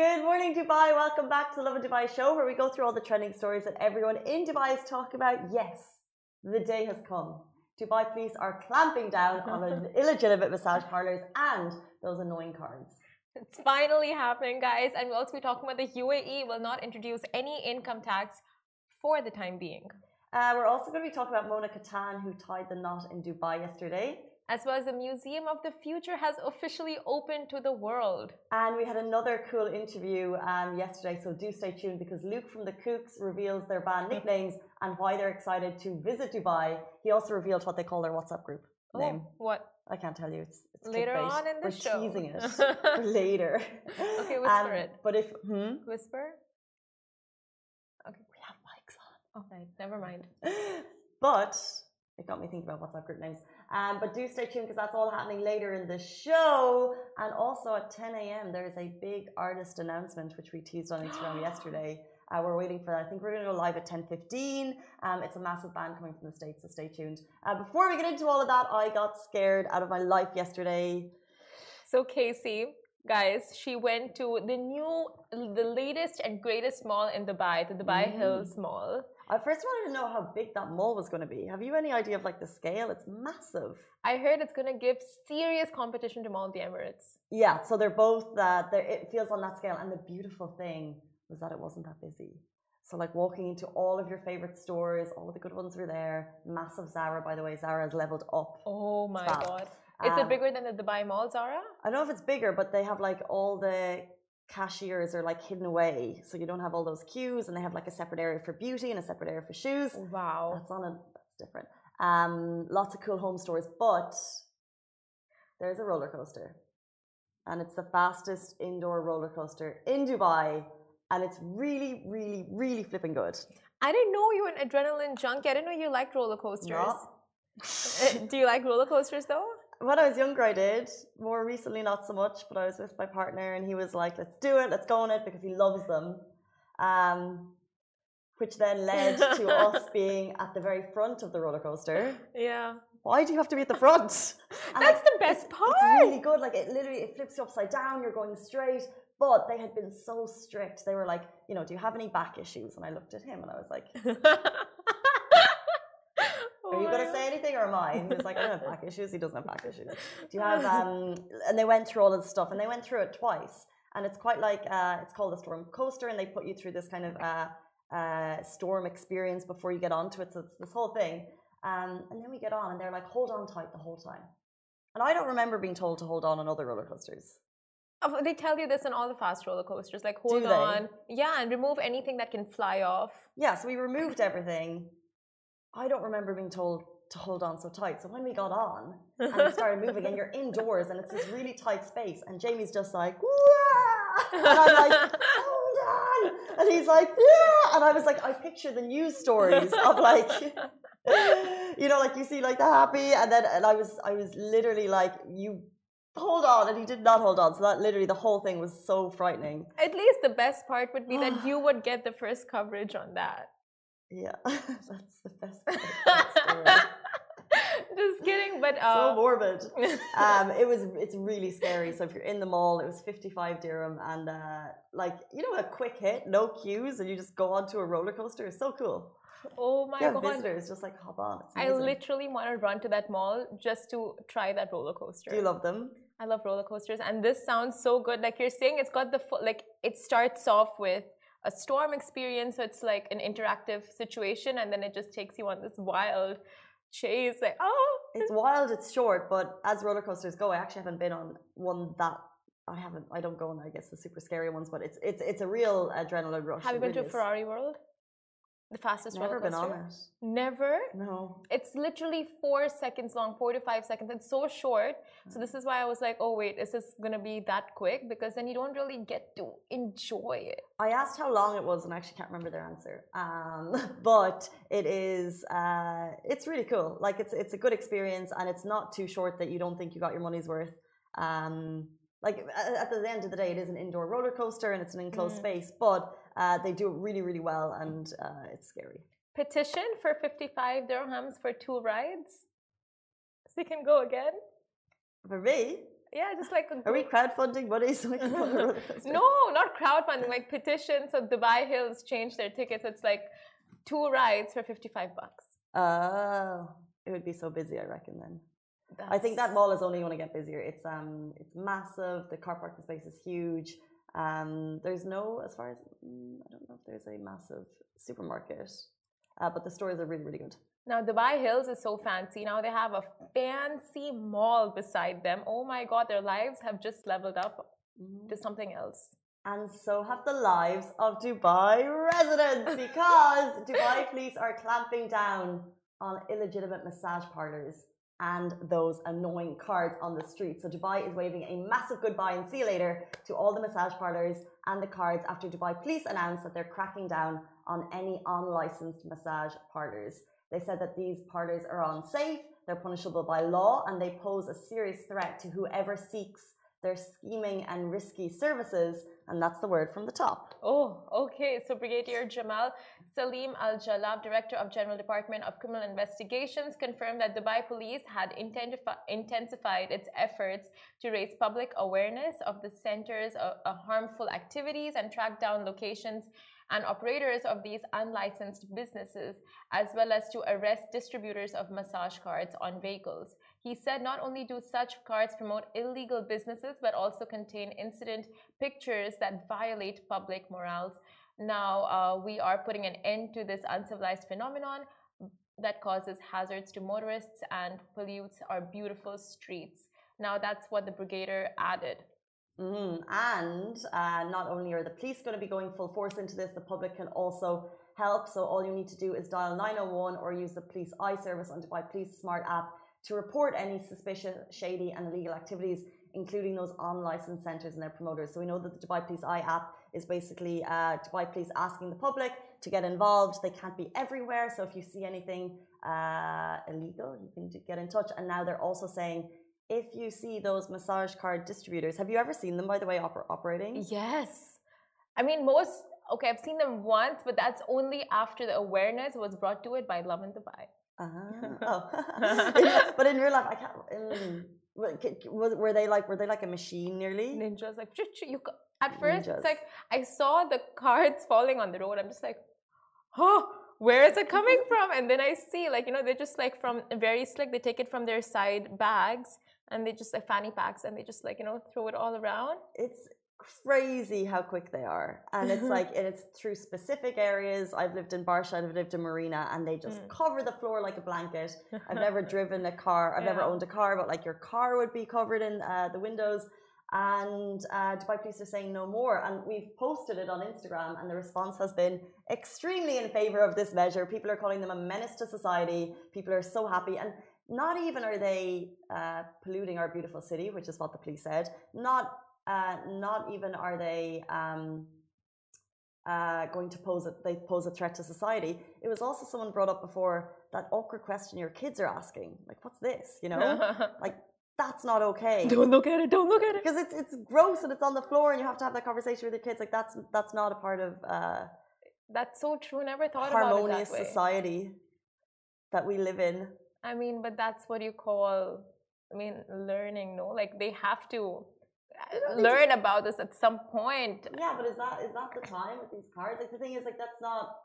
Good morning, Dubai. Welcome back to the Lovin Dubai show, where we go through all the trending stories that everyone in Dubai is talking about. Yes, the day has come. Dubai police are clamping down on illegitimate massage parlors and those annoying cards. It's finally happening, guys. And we'll also be talking about the UAE will not introduce any income tax for the time being. Uh, we're also going to be talking about Mona Kattan, who tied the knot in Dubai yesterday. As well as the Museum of the Future has officially opened to the world. And we had another cool interview um, yesterday, so do stay tuned because Luke from the Kooks reveals their band nicknames and why they're excited to visit Dubai. He also revealed what they call their WhatsApp group Oh, name. what? I can't tell you. It's, it's Later clickbait. on in the We're show. teasing it for later. Okay, whisper Um, it. But if hmm? Whisper? Okay, we have mics on. Okay. Never mind. but it got me thinking about WhatsApp group names. Um, but do stay tuned because that's all happening later in the show. And also at 10 a.m. there is a big artist announcement which we teased on Instagram yesterday. Uh, we're waiting for that. I think we're going to go live at 10:15. Um, it's a massive band coming from the states, so stay tuned. Uh, before we get into all of that, I got scared out of my life yesterday. So Casey, guys, she went to the new, the latest and greatest mall in Dubai, the Dubai Mm. Hills Mall. I first wanted to know how big that mall was going to be. Have you any idea of like the scale? It's massive. I heard it's gonna give serious competition to Mall of the Emirates. Yeah, so they're both that. They're, it feels on that scale. And the beautiful thing was that it wasn't that busy. So like walking into all of your favorite stores, all of the good ones were there. Massive Zara, by the way. Zara has leveled up. Oh my god! Is it Um, bigger than the Dubai Mall, Zara? I don't know if it's bigger, but they have like all the cashiers are like hidden away, so you don't have all those queues, and they have like a separate area for beauty and a separate area for shoes. Wow. That's on a that's different. Um, lots of cool home stores, but there's a roller coaster, and it's the fastest indoor roller coaster in Dubai, and it's really, really, really flipping good. I didn't know you were an adrenaline junkie. I didn't know you liked roller coasters. Not- Uh, Do you like roller coasters though? When I was younger, I did. More recently, not so much. But I was with my partner, and he was like, "Let's do it. Let's go on it," because he loves them. Um, which then led to us being at the very front of the roller coaster. Yeah. Why do you have to be at the front? And, That's the best it's, part. It's really good. Like it literally, it flips you upside down. You're going straight. But they had been so strict. They were like, you know, do you have any back issues? And I looked at him and I was like, Oh are you going to say anything or am I? And he was like, I don't have back issues. He doesn't have back issues. Do you have, um, and they went through all of the stuff and they went through it twice. And it's quite like, uh, it's called a storm coaster and they put you through this kind of, uh, uh, storm experience before you get onto it. So it's this whole thing. Um, and then we get on and they're like, hold on tight the whole time. And I don't remember being told to hold on on other roller coasters. Oh, They tell you this on all the fast roller coasters. Like, hold on. Yeah, and remove anything that can fly off. Yeah, so we removed everything. I don't remember being told to hold on so tight. So when we got on and started moving, and you're indoors and it's this really tight space, and Jamie's just like, Wah! and I'm like, hold on, and he's like, yeah, and I was like, I picture the news stories of like. you know, like you see, like the happy, and then, and I was, I was literally like, you hold on, and he did not hold on. So that literally, the whole thing was so frightening. At least the best part would be that you would get the first coverage on that. Yeah, that's the best part. of that story. Just kidding, but so uh, morbid. Um, it was it's really scary. So if you're in the mall, it was 55 dirham, and uh, like you know, a quick hit, no cues, and you just go onto a roller coaster. It's so cool. oh my yeah, god. visitors just like hop on. I literally want to run to that mall just to try that roller coaster. Do you love them? I love roller coasters, and this sounds so good. Like you're saying, it's got the like it starts off with a storm experience, so it's like an interactive situation, and then it just takes you on this wild chase. Like, oh, It's wild. It's short, but as roller coasters go, I actually haven't been on one that. I haven't. I don't go on. I guess the super scary ones, but it's it's it's a real adrenaline rush. have you been to really. Ferrari World? The fastest Never roller been coaster. on it. Never. No. It's literally four seconds long, four to five seconds. It's so short. So this is why I was like, oh wait, is this gonna be that quick? Because then you don't really get to enjoy it. I asked how long it was, and I actually can't remember their answer. Um, but it is, uh, it's really cool. Like it's it's a good experience, and it's not too short that you don't think you got your money's worth. Um, like at the end of the day, it is an indoor roller coaster, and it's an enclosed Mm. space, but uh, they do it really, really well, and uh, it's scary. Petition for 55 dirhams for two rides. So you can go again. For me, Yeah, just like Are we crowdfunding money so we can go on the roller coaster? no, not crowdfunding, like petitions. So Dubai Hills changed their tickets. It's like two rides for 55 bucks. Oh, it would be so busy, I reckon. Then I think that mall is only going to get busier. It's um, it's massive. The car parking space is huge. Um, there's no, as far as mm, I don't know if there's a massive supermarket, uh, but the stores are really, really good. Now Dubai Hills is so fancy. Now they have a fancy mall beside them. Oh my god, their lives have just leveled up to something else. And so have the lives of Dubai residents because Dubai police are clamping down on illegitimate massage parlors and those annoying cards on the street. So Dubai is waving a massive goodbye and see you later to all the massage parlors and the cards after Dubai police announced that they're cracking down on any unlicensed massage parlors. They said that these parlors are unsafe, they're punishable by law, and they pose a serious threat to whoever seeks their scheming and risky services, and that's the word from the top. Oh, okay. So Brigadier Jamal Salim Al Jallaf, Director of General Department of Criminal Investigations, confirmed that Dubai Police had intensified its efforts to raise public awareness of the centers of, of harmful activities and track down locations and operators of these unlicensed businesses, as well as to arrest distributors of massage cards on vehicles. He said not only do such cards promote illegal businesses, but also contain incident pictures that violate public morals. Now, uh, we are putting an end to this uncivilized phenomenon that causes hazards to motorists and pollutes our beautiful streets. Now, that's what the brigadier added. Mhm. And uh, not only are the police going to be going full force into this, the public can also help. So all you need to do is dial 901 or use the police eye service on Dubai Police Smart app to report any suspicious, shady, and illegal activities, including those unlicensed centres and their promoters. So we know that the Dubai Police Eye app is basically uh, Dubai Police asking the public to get involved. They can't be everywhere, so if you see anything uh, illegal, you can get in touch. And now they're also saying if you see those massage card distributors, have you ever seen them, by the way, oper- operating? Yes. I mean, most, okay, I've seen them once, but that's only after the awareness was brought to it by Lovin Dubai. Ah, oh. But in real life, I can't. Um, wa- c- c- was- were they like were they like a machine nearly? Ninjas, like, choo, choo, you, at first, Ninjas. it's like, I saw the cards falling on the road. I'm just like, oh, where is it coming from? And then I see, like, you know, they're just like from very slick. They take it from their side bags and they just like fanny packs and they just like, you know, throw it all around. It's crazy how quick they are, and it's like and it's through specific areas. I've lived in Barsha, I've lived in Marina, and they just Mm. cover the floor like a blanket. I've never driven a car. I've never owned a car, but like your car would be covered in uh, the windows. And uh, Dubai police are saying no more. And we've posted it on Instagram, and the response has been extremely in favor of this measure. People are calling them a menace to society. People are so happy. And not even are they uh, polluting our beautiful city, which is what the police said. Not, uh, not even are they. Um, uh, going to pose a, they pose a threat to society. It was also someone brought up before that awkward question your kids are asking, like, "What's this?" You know, like that's not okay don't look at it, don't look at it. because it's it's gross and it's on the floor and you have to have that conversation with your kids. Like that's that's not a part of uh, That's so true. Never thought about it harmonious that way. society that we live in. I mean, but that's what you call, I mean, learning, no? Like they have to learn about this at some point. Yeah, but is that is that the time with these cards? Like the thing is, like that's not.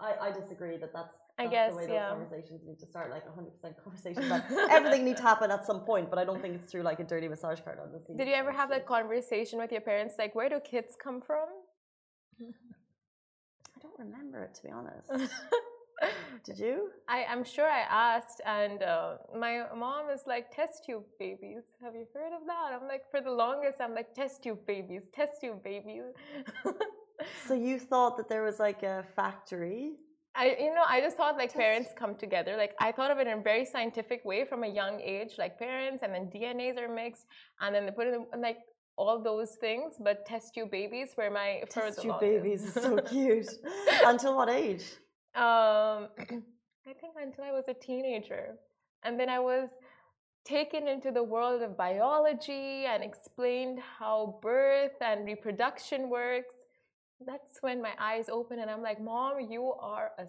I, I disagree that that's, I guess, the way those yeah. conversations need to start. Like 100 percent conversation that everything needs to happen at some point. But I don't think it's through like a dirty massage card on the scene. Did you ever have that conversation with your parents? Like, where do kids come from? I don't remember it to be honest. Did you? I, I'm sure I asked, and uh, my mom is like, test tube babies. Have you heard of that? I'm like, for the longest, I'm like, test tube babies, test tube babies. So you thought that there was like a factory? I, you know, I just thought like parents come together. Like I thought of it in a very scientific way from a young age, like parents, and then DNAs are mixed, and then they put in like all those things. But test tube babies were my Test tube babies is so cute. Until what age? Um, I think until I was a teenager, and then I was taken into the world of biology and explained how birth and reproduction works. That's when my eyes open and I'm like, Mom, you are a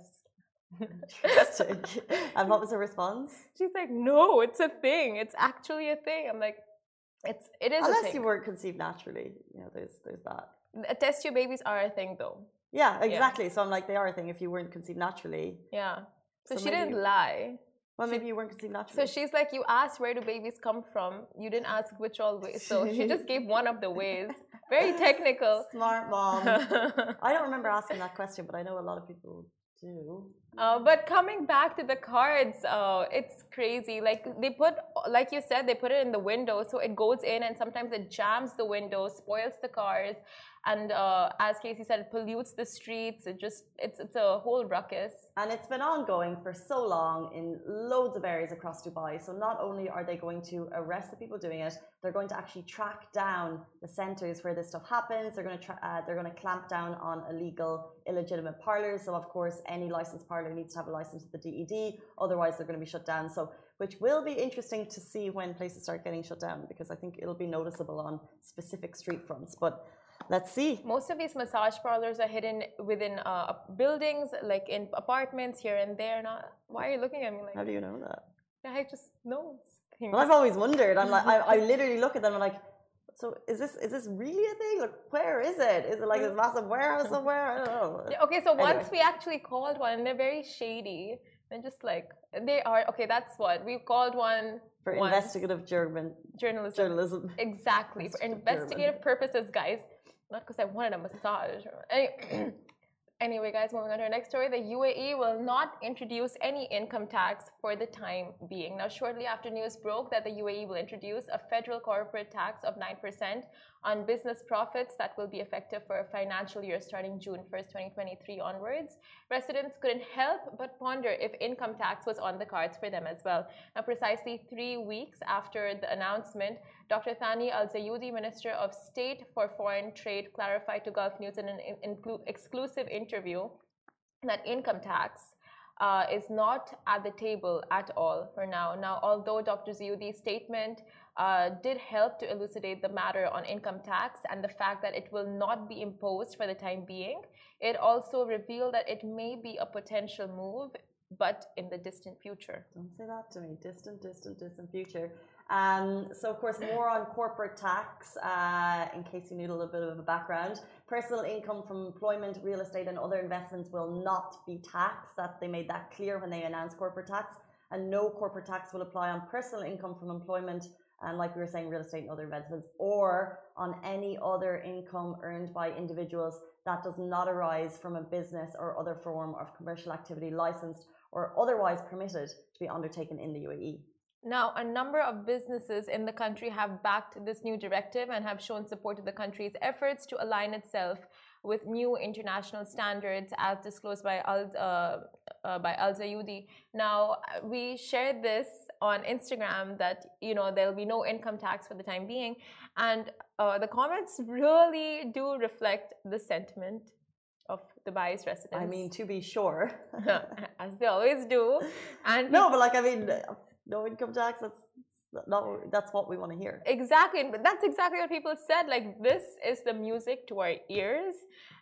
Interesting. and what was her response? She's like, No, it's a thing. It's actually a thing. I'm like, It's it is a Unless you weren't conceived naturally, you know, there's there's that. Test tube babies are a thing though. Yeah, exactly. So I'm like, they are a thing if you weren't conceived naturally. Yeah. So, So she didn't you- lie. Well, maybe you weren't conceived naturally. So she's like, you asked where do babies come from? You didn't ask which all ways. So she just gave one of the ways. Very technical. Smart mom. I don't remember asking that question, but I know a lot of people do. Uh, but coming back to the cards, uh, it's crazy. Like they put, like you said, they put it in the window, so it goes in, and sometimes it jams the window, spoils the cars, and uh, as Casey said, it pollutes the streets. It just, it's it's a whole ruckus. And it's been ongoing for so long in loads of areas across Dubai. So not only are they going to arrest the people doing it, they're going to actually track down the centres where this stuff happens. They're going to uh, they're going to clamp down on illegal, illegitimate parlours. So of course, any licensed parlour needs to have a license with the DED. Otherwise, they're going to be shut down. So which will be interesting to see when places start getting shut down because I think it'll be noticeable on specific street fronts. But let's see. Most of these massage parlors are hidden within uh, buildings, like in apartments here and there. Not, why are you looking at me like? How do you know that? I just know things. Well, I've always wondered. I'm like, I, I literally look at them and I'm like, so is this is this really a thing? Like, where is it? Is it like this mm. massive warehouse somewhere? I don't know. Okay, so once we actually called one, and they're very shady. They're just like they are. Okay, that's what we called one For once. investigative German journalism. journalism. Exactly for Investigative investigative purposes, guys. Not because I wanted a massage. Any- Anyway, guys, moving on to our next story. The UAE will not introduce any income tax for the time being. Now, shortly after news broke that the UAE will introduce a federal corporate tax of 9% on business profits that will be effective for a financial year starting June 1st, 2023 onwards, residents couldn't help but ponder if income tax was on the cards for them as well. Now, precisely three weeks after the announcement, Dr. Thani Al Zeyoudi, Minister of State for Foreign Trade, clarified to Gulf News in an in- exclusive interview that income tax uh, is not at the table at all for now. Now, although Dr. Zeyoudi's statement uh, did help to elucidate the matter on income tax and the fact that it will not be imposed for the time being, it also revealed that it may be a potential move, but in the distant future. Don't say that to me. Distant, distant, distant future. Um, so, of course, more on corporate tax, uh, in case you need a little bit of a background. Personal income from employment, real estate, and other investments will not be taxed. That they made that clear when they announced corporate tax, and no corporate tax will apply on personal income from employment, and like we were saying, real estate and other investments, or on any other income earned by individuals that does not arise from a business or other form of commercial activity licensed or otherwise permitted to be undertaken in the. UAE. Now, a number of businesses in the country have backed this new directive and have shown support to the country's efforts to align itself with new international standards, as disclosed by Al, uh, uh, by Al Zeyoudi. Now, we shared this on Instagram that you know there'll be no income tax for the time being, and uh, the comments really do reflect the sentiment of the Dubai's residents. I mean, to be sure. as they always do, and no, but like, I mean, no income tax, that's not, that's what we want to hear. Exactly, but that's exactly what people said. Like this is the music to our ears,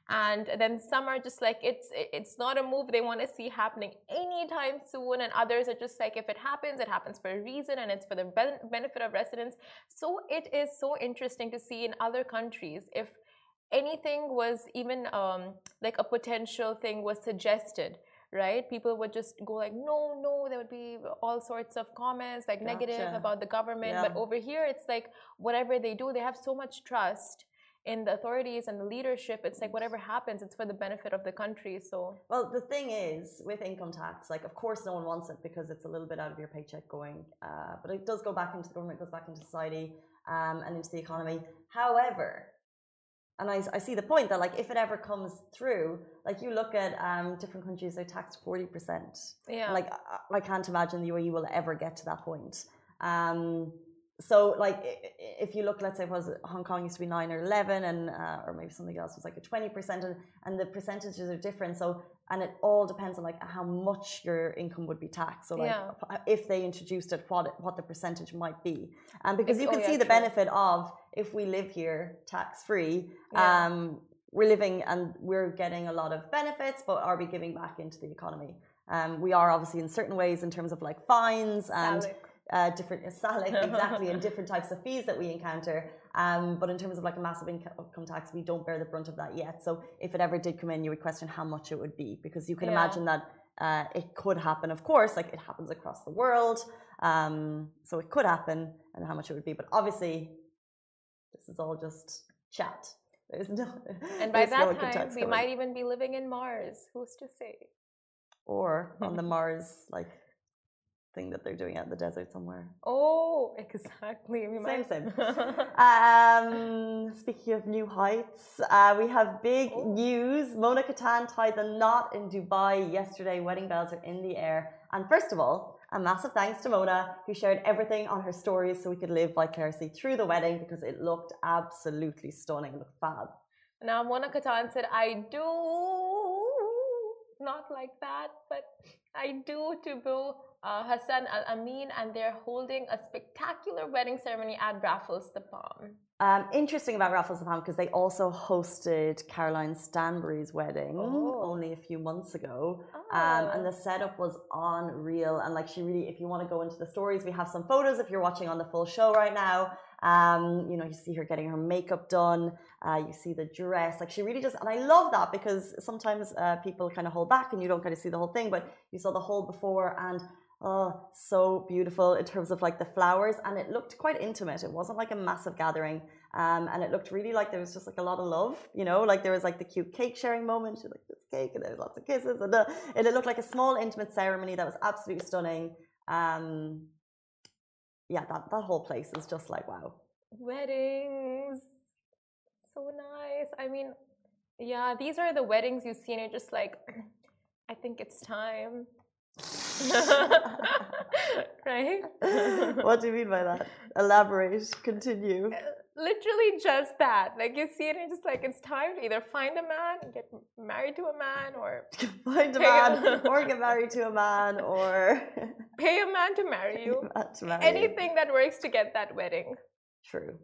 and then some are just like it's it's not a move they want to see happening anytime soon, and others are just like if it happens, it happens for a reason, and it's for the ben- benefit of residents. So it is so interesting to see in other countries if anything was even um, like a potential thing was suggested right? People would just go like no no there would be all sorts of comments like negative about the government. But over here it's like whatever they do they have so much trust in the authorities and the leadership. It's like whatever happens it's for the benefit of the country so. Well, the thing is, with income tax, like, of course, no one wants it because it's a little bit out of your paycheck going, uh, but it does go back into the government, goes back into society um, and into the economy. However, and I, I see the point that, like, if it ever comes through, like, you look at um, different countries, they're taxed 40%. yeah Like, I, I can't imagine the UAE will ever get to that point. Um, so, like, if you look, let's say, was Hong Kong used to be nine or eleven, and uh, or maybe something else was like a twenty percent, and, and the percentages are different. So, and it all depends on like how much your income would be taxed. So, like, Yeah. if they introduced it, what it, what the percentage might be, and because Ex- you oh, can yeah, see the true. benefit of if we live here tax free. Yeah. Um, we're living and we're getting a lot of benefits, but are we giving back into the economy? Um, we are obviously in certain ways in terms of like fines and Salik. Uh, different salik exactly and different types of fees that we encounter. Um, but in terms of like a massive income tax, we don't bear the brunt of that yet. So if it ever did come in, you would question how much it would be because you can Yeah. imagine that uh, it could happen. Of course, like it happens across the world, um, so it could happen, and how much it would be. But obviously, this is all just chat. There's no. And by there's no that time, we might even be living in Mars. Who's to say? or on the Mars like thing that they're doing out in the desert somewhere. Oh, exactly. We Same, might. same. Um, speaking of new heights, uh, we have big Oh. news. Mona Kattan tied the knot in Dubai yesterday. Wedding bells are in the air. And first of all, a massive thanks to Mona, who shared everything on her stories so we could live vicariously through the wedding because it looked absolutely stunning. It looked fab. Now, Mona Kattan said, I do not like that, but I do to boo uh, Hassan Al Amin, and they're holding a spectacular wedding ceremony at Raffles the Palm. Um, interesting about Raffles the Palm because they also hosted Caroline Stanbury's wedding Oh. only a few months ago. Um, and Oh. the setup was unreal. And like she really, if you want to go into the stories, we have some photos if you're watching on the full show right now. Um, you know, you see her getting her makeup done. Uh, you see the dress. Like she really just, and I love that because sometimes uh, people kind of hold back and you don't kind of see the whole thing. But you saw the whole before and oh, so beautiful in terms of like the flowers. And it looked quite intimate. It wasn't like a massive gathering. Um, and it looked really like there was just like a lot of love, you know, like there was like the cute cake sharing moment, she like this cake, and there was lots of kisses, and, uh, and it looked like a small intimate ceremony that was absolutely stunning. Um, yeah, that that whole place is just like wow. Weddings. So nice. I mean, yeah, these are the weddings you see, and you're just like, I think it's time. right? what do you mean by that? Elaborate. Continue. Uh, literally just that. Like you see it, and just like, it's time to either find a man, get married to a man, or Find a man, or get married to a man, or pay a man to marry you. to marry you. Anything that works to get that wedding. True.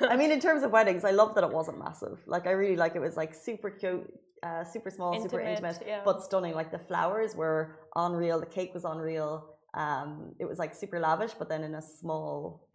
I mean, in terms of weddings, I love that it wasn't massive. Like, I really like it was like super cute, uh, super small, super Intimate, intimate, yeah. but stunning. Like the flowers were unreal, the cake was unreal. Um, it was like super lavish, but then in a small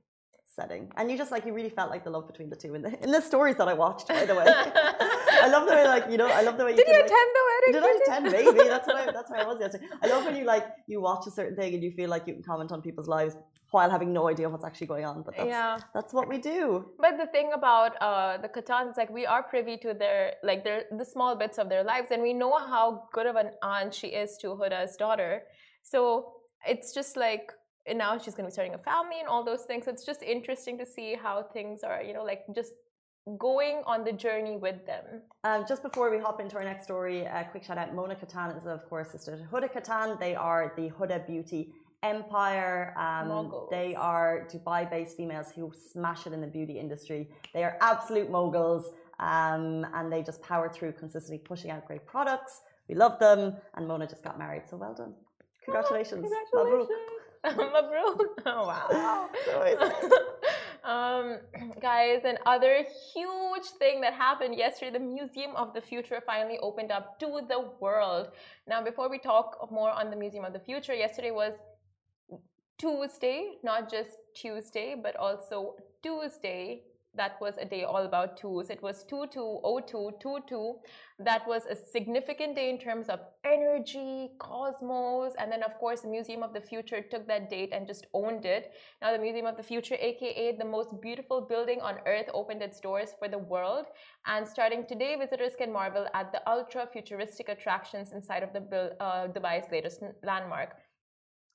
setting, and you just like you really felt like the love between the two in the in the stories that I watched. By the way, I love the way like you know I love the way You Did you can, like, attend did I attend? Maybe that's what I, that's where I was yesterday. I love when you like you watch a certain thing and you feel like you can comment on people's lives while having no idea what's actually going on. But that's Yeah. that's what we do. But the thing about uh, the Kattans, like we are privy to their like their the small bits of their lives, and we know how good of an aunt she is to Huda's daughter. So it's just like and now she's going to be starting a family and all those things. So it's just interesting to see how things are, you know, like just going on the journey with them. Um, just before we hop into our next story, a quick shout out. Mona Kattan is, of course, sister to Huda Kattan. They are the Huda Beauty Empire. Um, Moguls. they are Dubai based females who smash it in the beauty industry. They are absolute moguls um, and they just power through consistently pushing out great products. We love them. And Mona just got married. So well done. Congratulations. Mabruk. Congratulations. Mabruk. Oh, wow. Um, guys, another huge thing that happened yesterday the Museum of the Future finally opened up to the world. Now, before we talk more on the Museum of the Future, yesterday was Tuesday, not just Tuesday, but also Tuesday. That was a day all about twos. It was 220222. That was a significant day in terms of energy, cosmos, and then, of course, the Museum of the Future took that date and just owned it. Now, the Museum of the Future, aka the most beautiful building on earth, opened its doors for the world. And starting today, visitors can marvel at the ultra futuristic attractions inside of the uh, Dubai's latest landmark.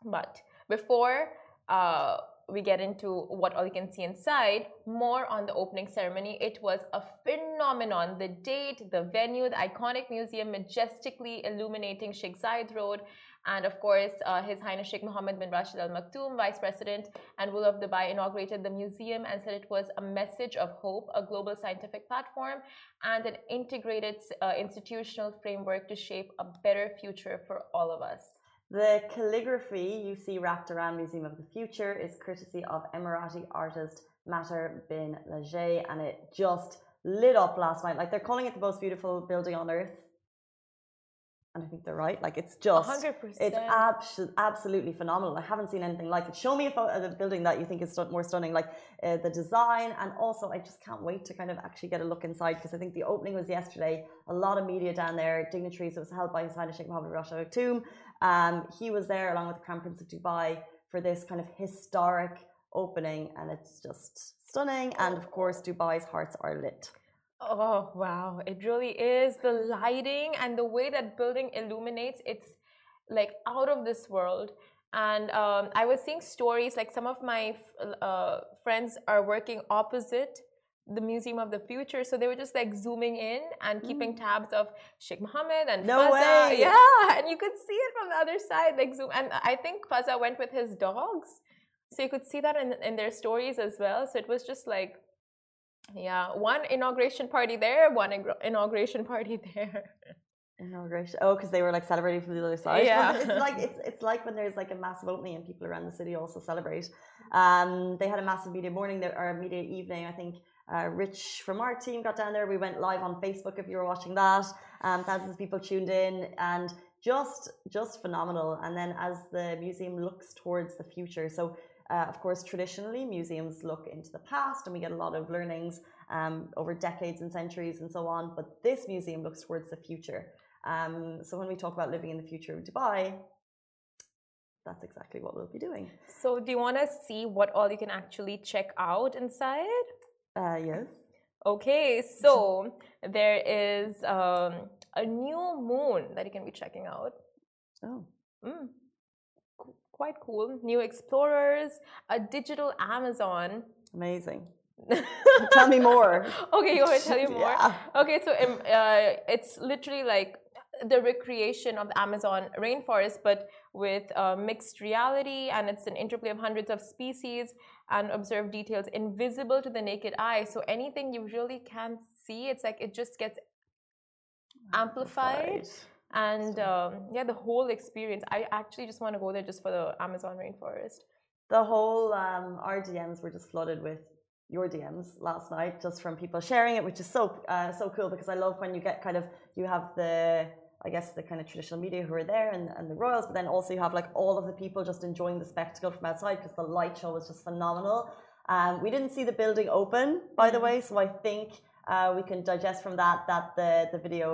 But before uh, we get into what all you can see inside, more on the opening ceremony. It was a phenomenon. The date, the venue, the iconic museum majestically illuminating Sheikh Zayed Road. And of course, uh, His Highness Sheikh Mohammed bin Rashid Al Maktoum, Vice President and ruler of Dubai, inaugurated the museum and said it was a message of hope, a global scientific platform, and an integrated uh, institutional framework to shape a better future for all of us. The calligraphy you see wrapped around Museum of the Future is courtesy of Emirati artist Matar bin Lahej, and it just lit up last night. Like they're calling it the most beautiful building on earth. and I think they're right. Like it's just, 100%. it's abs- absolutely phenomenal. I haven't seen anything like it. Show me a photo of the building that you think is stu- more stunning, like uh, the design, and also I just can't wait to kind of actually get a look inside because I think the opening was yesterday. A lot of media down there, dignitaries. It was held by His Highness Sheikh Mohammed Rashid Al Maktoum. Um, he was there along with the Crown Prince of Dubai for this kind of historic opening, and it's just stunning. And of course, Dubai's hearts are lit. Oh, wow. It really is. The lighting and the way that building illuminates, it's like out of this world. And um, I was seeing stories like some of my uh, friends are working opposite the Museum of the Future. So they were just like zooming in and keeping Mm. tabs of Sheikh Mohammed and No Fazza. way. Yeah. And you could see it from the other side, like zoom. And I think Fazza went with his dogs. So you could see that in, in their stories as well. So it was just like, yeah, one inauguration party there, one inauguration party there. Inauguration. Oh, because they were like celebrating from the other side. Yeah. It's like it's it's like when there's like a massive opening and people around the city also celebrate. Um, they had a massive media morning there or media evening. I think uh, Rich from our team got down there. We went live on Facebook if you were watching that. Um, thousands of people tuned in and just just phenomenal. And then as the museum looks towards the future, so. Uh, of course, traditionally, museums look into the past and we get a lot of learnings um, over decades and centuries and so on. But this museum looks towards the future. Um, so when we talk about living in the future of Dubai, that's exactly what we'll be doing. So, do you want to see what all you can actually check out inside? Uh, yes. Okay, so there is um, a new moon that you can be checking out. Oh, Mm. Qu- Quite cool. New explorers, a digital Amazon. amazing. Tell me more. okay, you wanna tell you more? Yeah. Okay, so um, uh, it's literally like the recreation of the Amazon rainforest, but with uh, mixed reality, and it's an interplay of hundreds of species and observed details invisible to the naked eye. So anything you really can't see, it's like it just gets amplified. Right. And um, yeah, the whole experience. I actually just want to go there just for the Amazon rainforest. The whole um, our DMs were just flooded with your DMs last night, just from people sharing it, which is so uh, so cool because I love when you get kind of you have the I guess the kind of traditional media who are there and, and the royals, but then also you have like all of the people just enjoying the spectacle from outside because the light show was just phenomenal. Um, we didn't see the building open, by the way, so I think uh, we can digest from that that the the video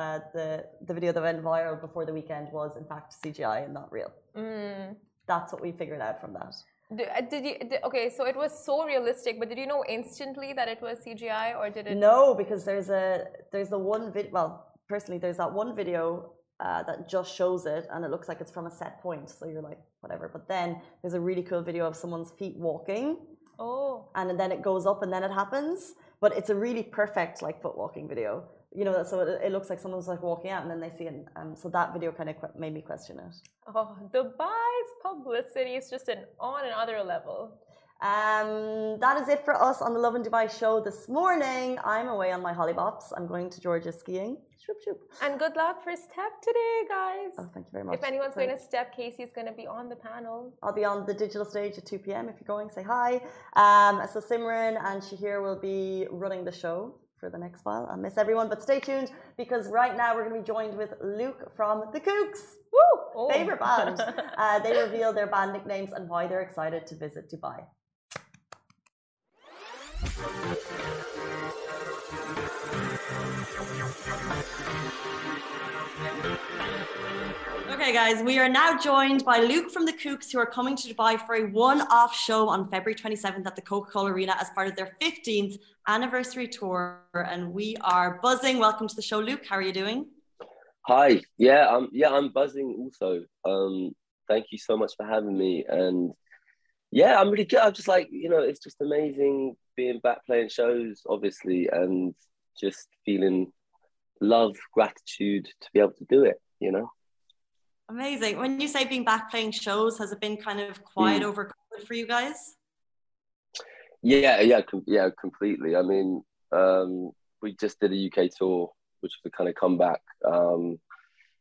uh, the the video that went viral before the weekend was in fact CGI and not real. Mm. That's what we figured out from that. Did, uh, did you? Did, okay, so it was so realistic, but did you know instantly that it was CGI, or did it? No, because there's a there's the one video. Well, personally, there's that one video uh, that just shows it, and it looks like it's from a set point. So you're like, whatever. But then there's a really cool video of someone's feet walking, Oh, and then it goes up, and then it happens. But it's a really perfect like foot walking video. You know, so it, it looks like someone's like walking out, and then they see it. Um, so that video kind of made me question it. oh, Dubai's publicity is just an on another level. Um, that is it for us on the Lovin Dubai show this morning. I'm away on my hollybops. I'm going to Georgia skiing. Shoop, shoop. And good luck for Step today, guys. Oh, thank you very much. if anyone's Great. going to Step, Casey's going to be on the panel. I'll be on the digital stage at 2 p.m. If you're going, say hi. Um, so Simran and Shahir will be running the show for the next while. I miss everyone, but stay tuned because right now we're going to be joined with Luke from the Kooks. Woo! Oh. Favorite band. uh, they reveal their band nicknames and why they're excited to visit Dubai. Okay, guys, we are now joined by Luke from the Kooks, who are coming to Dubai for a one off show on February 27th at the Coca Cola Arena as part of their 15th anniversary tour. And we are buzzing. Welcome to the show, Luke. How are you doing? Hi. Yeah, I'm yeah, I'm buzzing also. Um thank you so much for having me and yeah, I'm really good. I'm just like, you know, it's just amazing being back playing shows obviously and just feeling love, gratitude to be able to do it, you know. Amazing. When you say being back playing shows, has it been kind of quiet Mm. over COVID for you guys? Yeah, yeah, com- yeah, completely. I mean, um, we just did a UK tour, which was a kind of comeback. Um,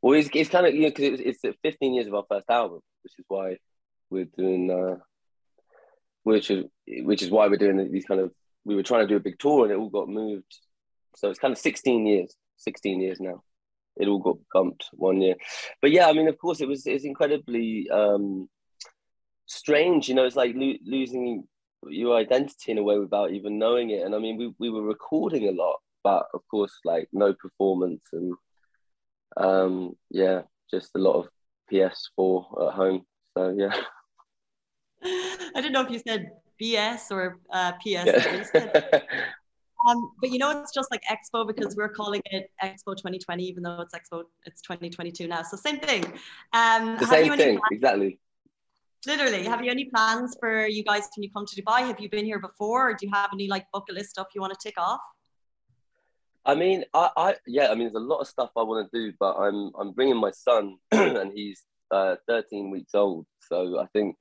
well, it's, it's kind of you know because it's, it's 15 years of our first album, which is why we're doing, uh, which is which is why we're doing these kind of. We were trying to do a big tour, and it all got moved. So it's kind of 16 years, 16 years now. it all got bumped one year. But yeah, I mean, of course, it was it's incredibly um, strange. You know, it's like lo- losing your identity in a way without even knowing it. And I mean, we we were recording a lot, but of course, like no performance and um, yeah, just a lot of PS4 at home. So yeah. I didn't know if you said BS or uh, PS. Yeah. Um, but you know, it's just like Expo because we're calling it Expo 2020, even though it's Expo, it's 2022 now. So same thing. Um, the same thing, exactly. Literally, have you any plans for you guys when you come to Dubai? Have you been here before, or do you have any like bucket list stuff you want to tick off? I mean, I, I yeah, I mean, there's a lot of stuff I want to do, but I'm I'm bringing my son, and he's uh, 13 weeks old, so I think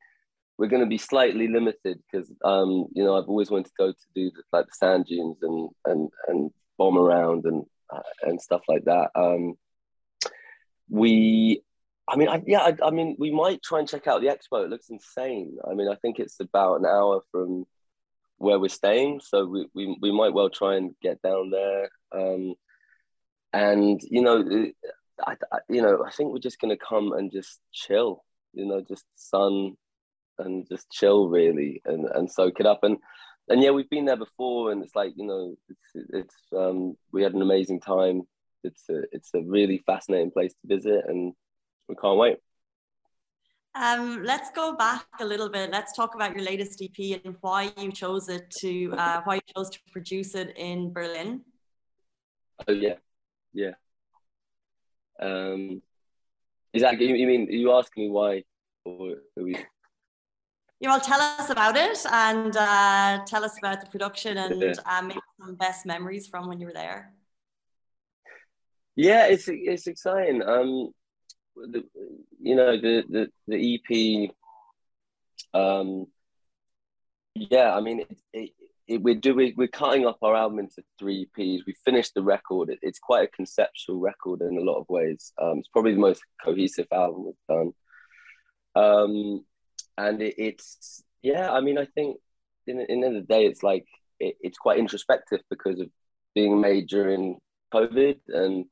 we're going to be slightly limited because um, you know I've always wanted to go to do the, like the sand dunes and and and bomb around and uh, and stuff like that. Um, we, I mean, I, yeah, I, I, mean, we might try and check out the expo. It looks insane. I mean, I think it's about an hour from where we're staying, so we we, we might well try and get down there. Um, and you know, I, I you know, I think we're just going to come and just chill. You know, just sun and just chill really and and soak it up and and yeah we've been there before and it's like you know it's it's um we had an amazing time it's a it's a really fascinating place to visit and we can't wait um, let's go back a little bit. Let's talk about your latest EP and why you chose it to uh, why you chose to produce it in Berlin. Oh yeah, yeah. Um, is that you, you mean? Are you asking me why, or are we? You know, tell us about it and uh, tell us about the production and yeah. uh, maybe some best memories from when you were there. Yeah, it's it's exciting. Um, the, you know the the the EP. Um, yeah, I mean, it, it, it, we're doing we're cutting up our album into three EPs. We finished the record. It, it's quite a conceptual record in a lot of ways. Um, it's probably the most cohesive album we've done. Um, and it, it's yeah i mean i think in, in the end of the day it's like it, it's quite introspective because of being made during covid. And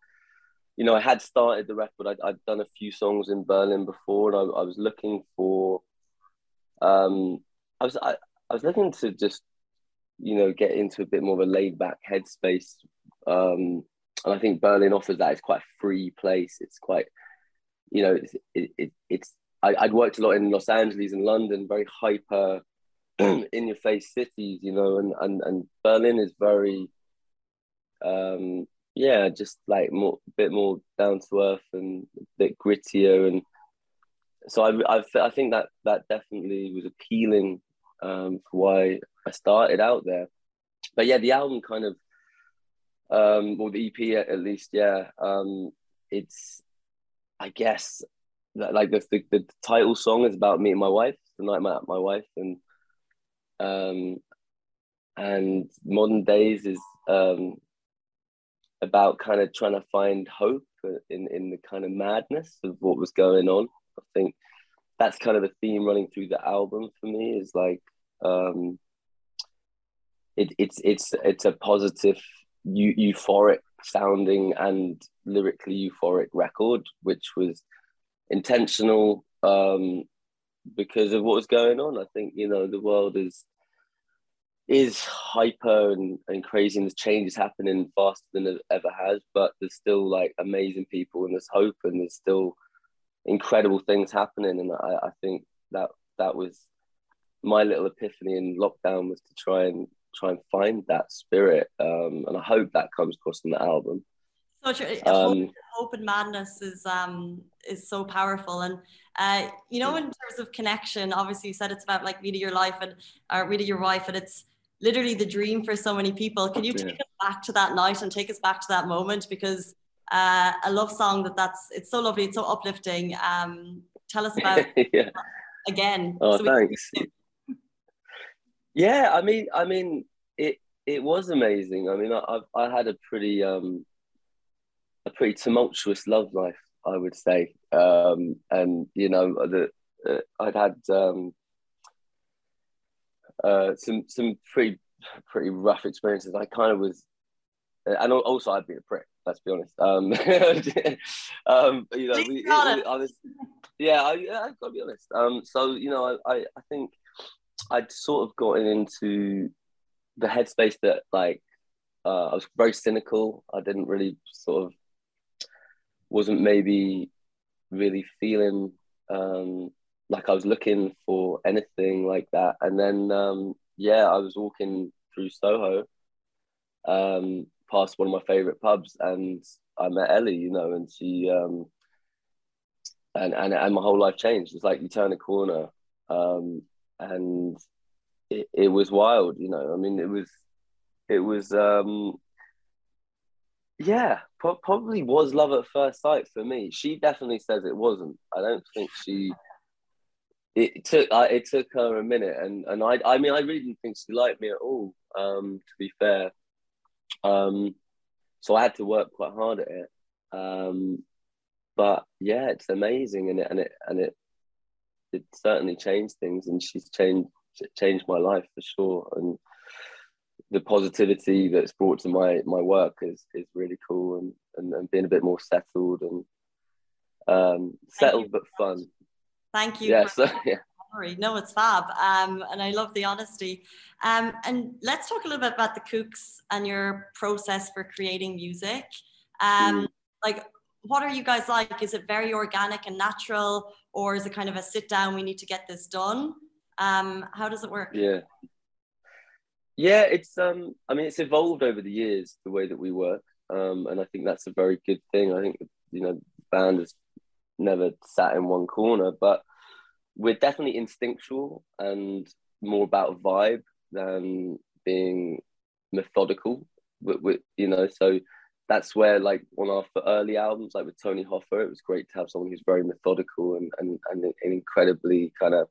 you know i had started the record. I'd, I'd done a few songs in berlin before and I, I was looking for um i was I, I was looking to just you know get into a bit more of a laid back headspace. Um and i think berlin offers that. It's quite a free place. It's quite you know it's it, it, it's I, would worked a lot in Los Angeles and London, very hyper, in your face cities, you know, and, and, and Berlin is very, um, yeah, just like more, a bit more down to earth and a bit grittier. And so I, I, I think that that definitely was appealing um, for why I started out there. But yeah, the album kind of, um, or the EP at, at least, yeah, um, it's, I guess, like the, the, the title song is about meeting my wife the night I my wife and um and modern days is um about kind of trying to find hope in in the kind of madness of what was going on. I think that's kind of the theme running through the album for me is like um it, it's it's it's a positive euphoric sounding and lyrically euphoric record which was intentional um, because of what was going on. I think you know the world is is hyper and, and crazy and there's changes happening faster than it ever has but there's still like amazing people and there's hope and there's still incredible things happening and I, I think that that was my little epiphany in lockdown was to try and try and find that spirit um, and I hope that comes across in the album so true. Um, hope, and madness is um is so powerful, and uh, you know, in terms of connection, obviously you said it's about like meeting your life and or meeting your wife, and it's literally the dream for so many people. Can you take us back to that night and take us back to that moment? Because uh, a love song that that's it's so lovely, it's so uplifting. Um, tell us about yeah. again. Oh, so thanks. yeah, I mean, I mean, it it was amazing. I mean, I I had a pretty um a pretty tumultuous love life, I would say. Um, and you know, the, uh, I'd had um, uh, some some pretty pretty rough experiences. I kind of was, and also I'd been a prick. Let's be honest. Um, um, you know, we, it, I was, yeah, I, yeah, I've got to be honest. Um, so you know, I, I, I think I'd sort of gotten into the headspace that like uh, I was very cynical. I didn't really sort of wasn't maybe really feeling um, like I was looking for anything like that. And then um, yeah, I was walking through Soho, um, past one of my favorite pubs, and I met Ellie. You know, and she um, and and and my whole life changed. It's like you turn a corner, um, and it, it was wild. You know, I mean, it was it was um yeah probably was love at first sight for me. She definitely says it wasn't. I don't think she it took uh, it took her a minute and and i i mean i really didn't think she liked me at all um to be fair. Um so i had to work quite hard at it. Um but yeah it's amazing and it and it and it it certainly changed things and she's changed changed my life for sure. And the positivity that's brought to my my work is is really cool and and, and being a bit more settled and um settled but fun. thank you yeah so yeah. No it's fab. Um and i love the honesty. Um and let's talk a little bit about the kooks and your process for creating music. Um mm. like what are you guys like? Is it very organic and natural or is it kind of a sit down we need to get this done? Um how does it work? Yeah yeah, it's um, I mean, it's evolved over the years the way that we work, um, and I think that's a very good thing. I think you know, band has never sat in one corner, but we're definitely instinctual and more about vibe than being methodical. With, with you know, so that's where like on our early albums, like with Tony Hoffer, it was great to have someone who's very methodical and and, and incredibly kind of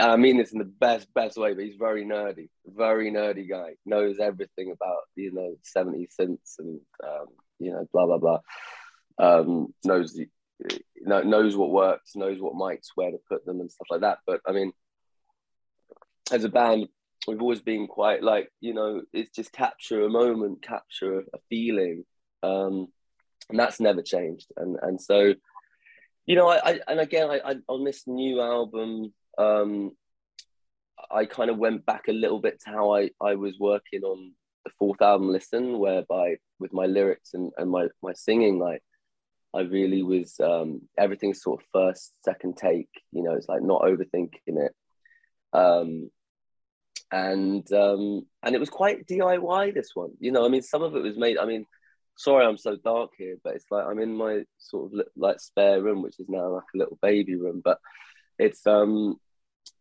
I mean this in the best best way, but he's very nerdy, very nerdy guy. Knows everything about you know 70 cents and um, you know blah blah blah. Um, knows the, knows what works, knows what mics, where to put them, and stuff like that. But I mean, as a band, we've always been quite like you know it's just capture a moment, capture a feeling, um, and that's never changed. And and so, you know, I, I and again, I, I on this new album um, I kind of went back a little bit to how I, I was working on the fourth album, Listen, whereby with my lyrics and, and my, my singing, like I really was um, everything's sort of first, second take, you know, it's like not overthinking it. Um, and um, and it was quite DIY this one, you know. I mean, some of it was made. I mean, sorry, I'm so dark here, but it's like I'm in my sort of like spare room, which is now like a little baby room. But it's um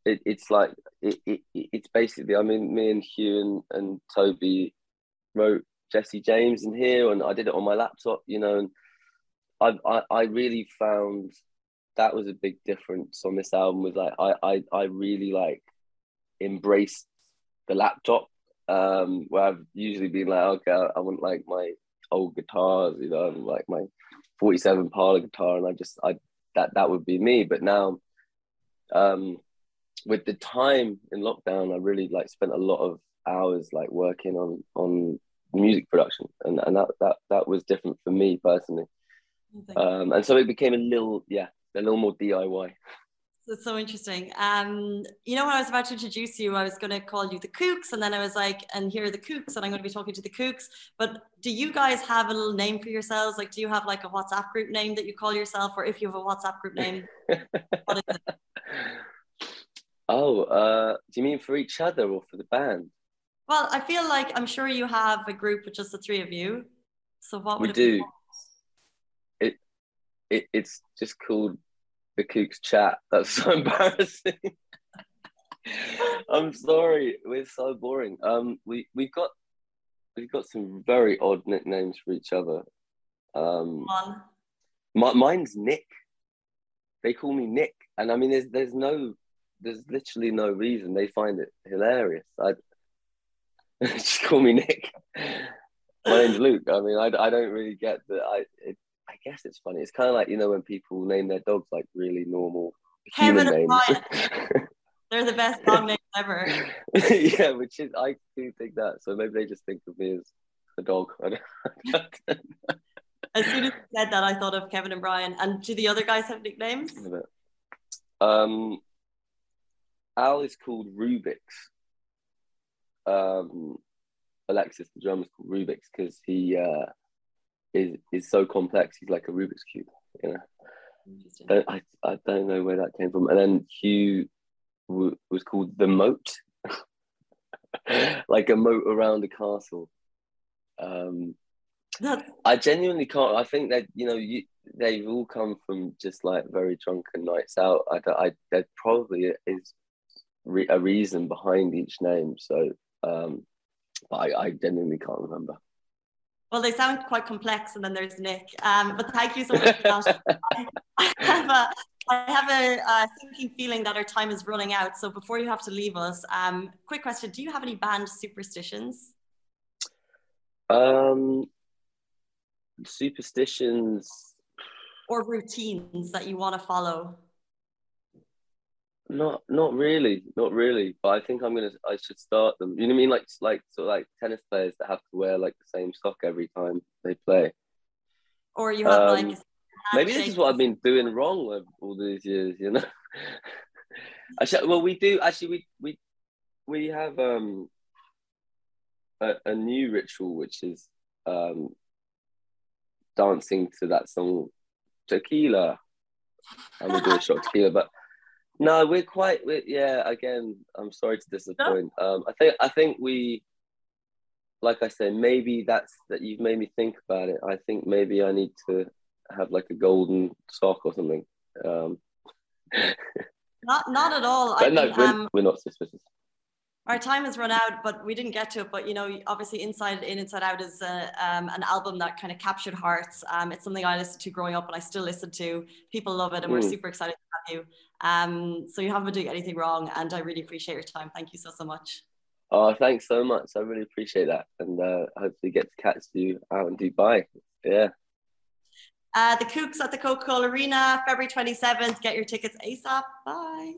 it, it's like it, it, it's basically I mean me and Hugh and, and Toby wrote Jesse James in here and I did it on my laptop you know and I, I I really found that was a big difference on this album was like I I, I really like embraced the laptop um where I've usually been like okay I want like my old guitars you know like my 47 parlor guitar and I just I that that would be me. But now um with the time in lockdown, I really like spent a lot of hours like working on on music production, and and that that that was different for me personally. Um, and so it became a little yeah a little more DIY. That's so interesting. Um, you know, when I was about to introduce you, I was going to call you the Kooks, and then I was like, and here are the Kooks, and I'm going to be talking to the Kooks. But do you guys have a little name for yourselves? Like, do you have like a WhatsApp group name that you call yourself, or if you have a WhatsApp group name, what is it? Oh, uh, do you mean for each other or for the band? Well, I feel like I'm sure you have a group with just the three of you. So what would we do? It, it it's just called the Kooks Chat. That's so embarrassing. I'm sorry, we're so boring. Um, we we've got we've got some very odd nicknames for each other. Um, my, mine's Nick. They call me Nick, and I mean, there's there's no there's literally no reason. They find it hilarious. I just call me Nick. My name's Luke. I mean, I, I don't really get that. I it, I guess it's funny. It's kind of like you know when people name their dogs like really normal human names. They're the best dog names ever. yeah, which is I do think that. So maybe they just think of me as a dog. as soon as you said that, I thought of Kevin and Brian. And do the other guys have nicknames? Um, Al is called Rubik's. Um, Alexis, the drummer, is called Rubik's because he uh, is is so complex. He's like a Rubik's cube. You know, I I don't know where that came from. And then Hugh w- was called the Moat, like a moat around a castle. Um, I genuinely can't. I think that you know you, they've all come from just like very drunken nights out. I, I there probably is re- a reason behind each name. So, um, but I, I genuinely can't remember. Well, they sound quite complex, and then there's Nick. Um, but thank you so much for that. I have a, I have a, a thinking feeling that our time is running out. So before you have to leave us, um, quick question: Do you have any band superstitions? Um, superstitions or routines that you want to follow? Not, not really, not really. But I think I'm gonna. I should start them. You know what I mean? Like, like, so like tennis players that have to wear like the same sock every time they play. Or you have um, like. Maybe this is what I've been doing wrong all these years. You know. actually, well, we do. Actually, we we we have um a, a new ritual which is um dancing to that song tequila and we do a shot tequila but no we're quite we're, yeah again i'm sorry to disappoint no. um i think i think we like i said maybe that's that you've made me think about it i think maybe i need to have like a golden sock or something um not not at all I no we're, um, we're not suspicious our time has run out, but we didn't get to it. But you know, obviously, Inside In, Inside Out is a, um, an album that kind of captured hearts. Um, it's something I listened to growing up, and I still listen to. People love it, and mm. we're super excited to have you. Um, so you haven't been doing anything wrong, and I really appreciate your time. Thank you so so much. Oh, thanks so much. I really appreciate that, and uh, hopefully get to catch you out in Dubai. Yeah. Uh, the Kooks at the Coca Cola Arena, February 27th. Get your tickets ASAP. Bye.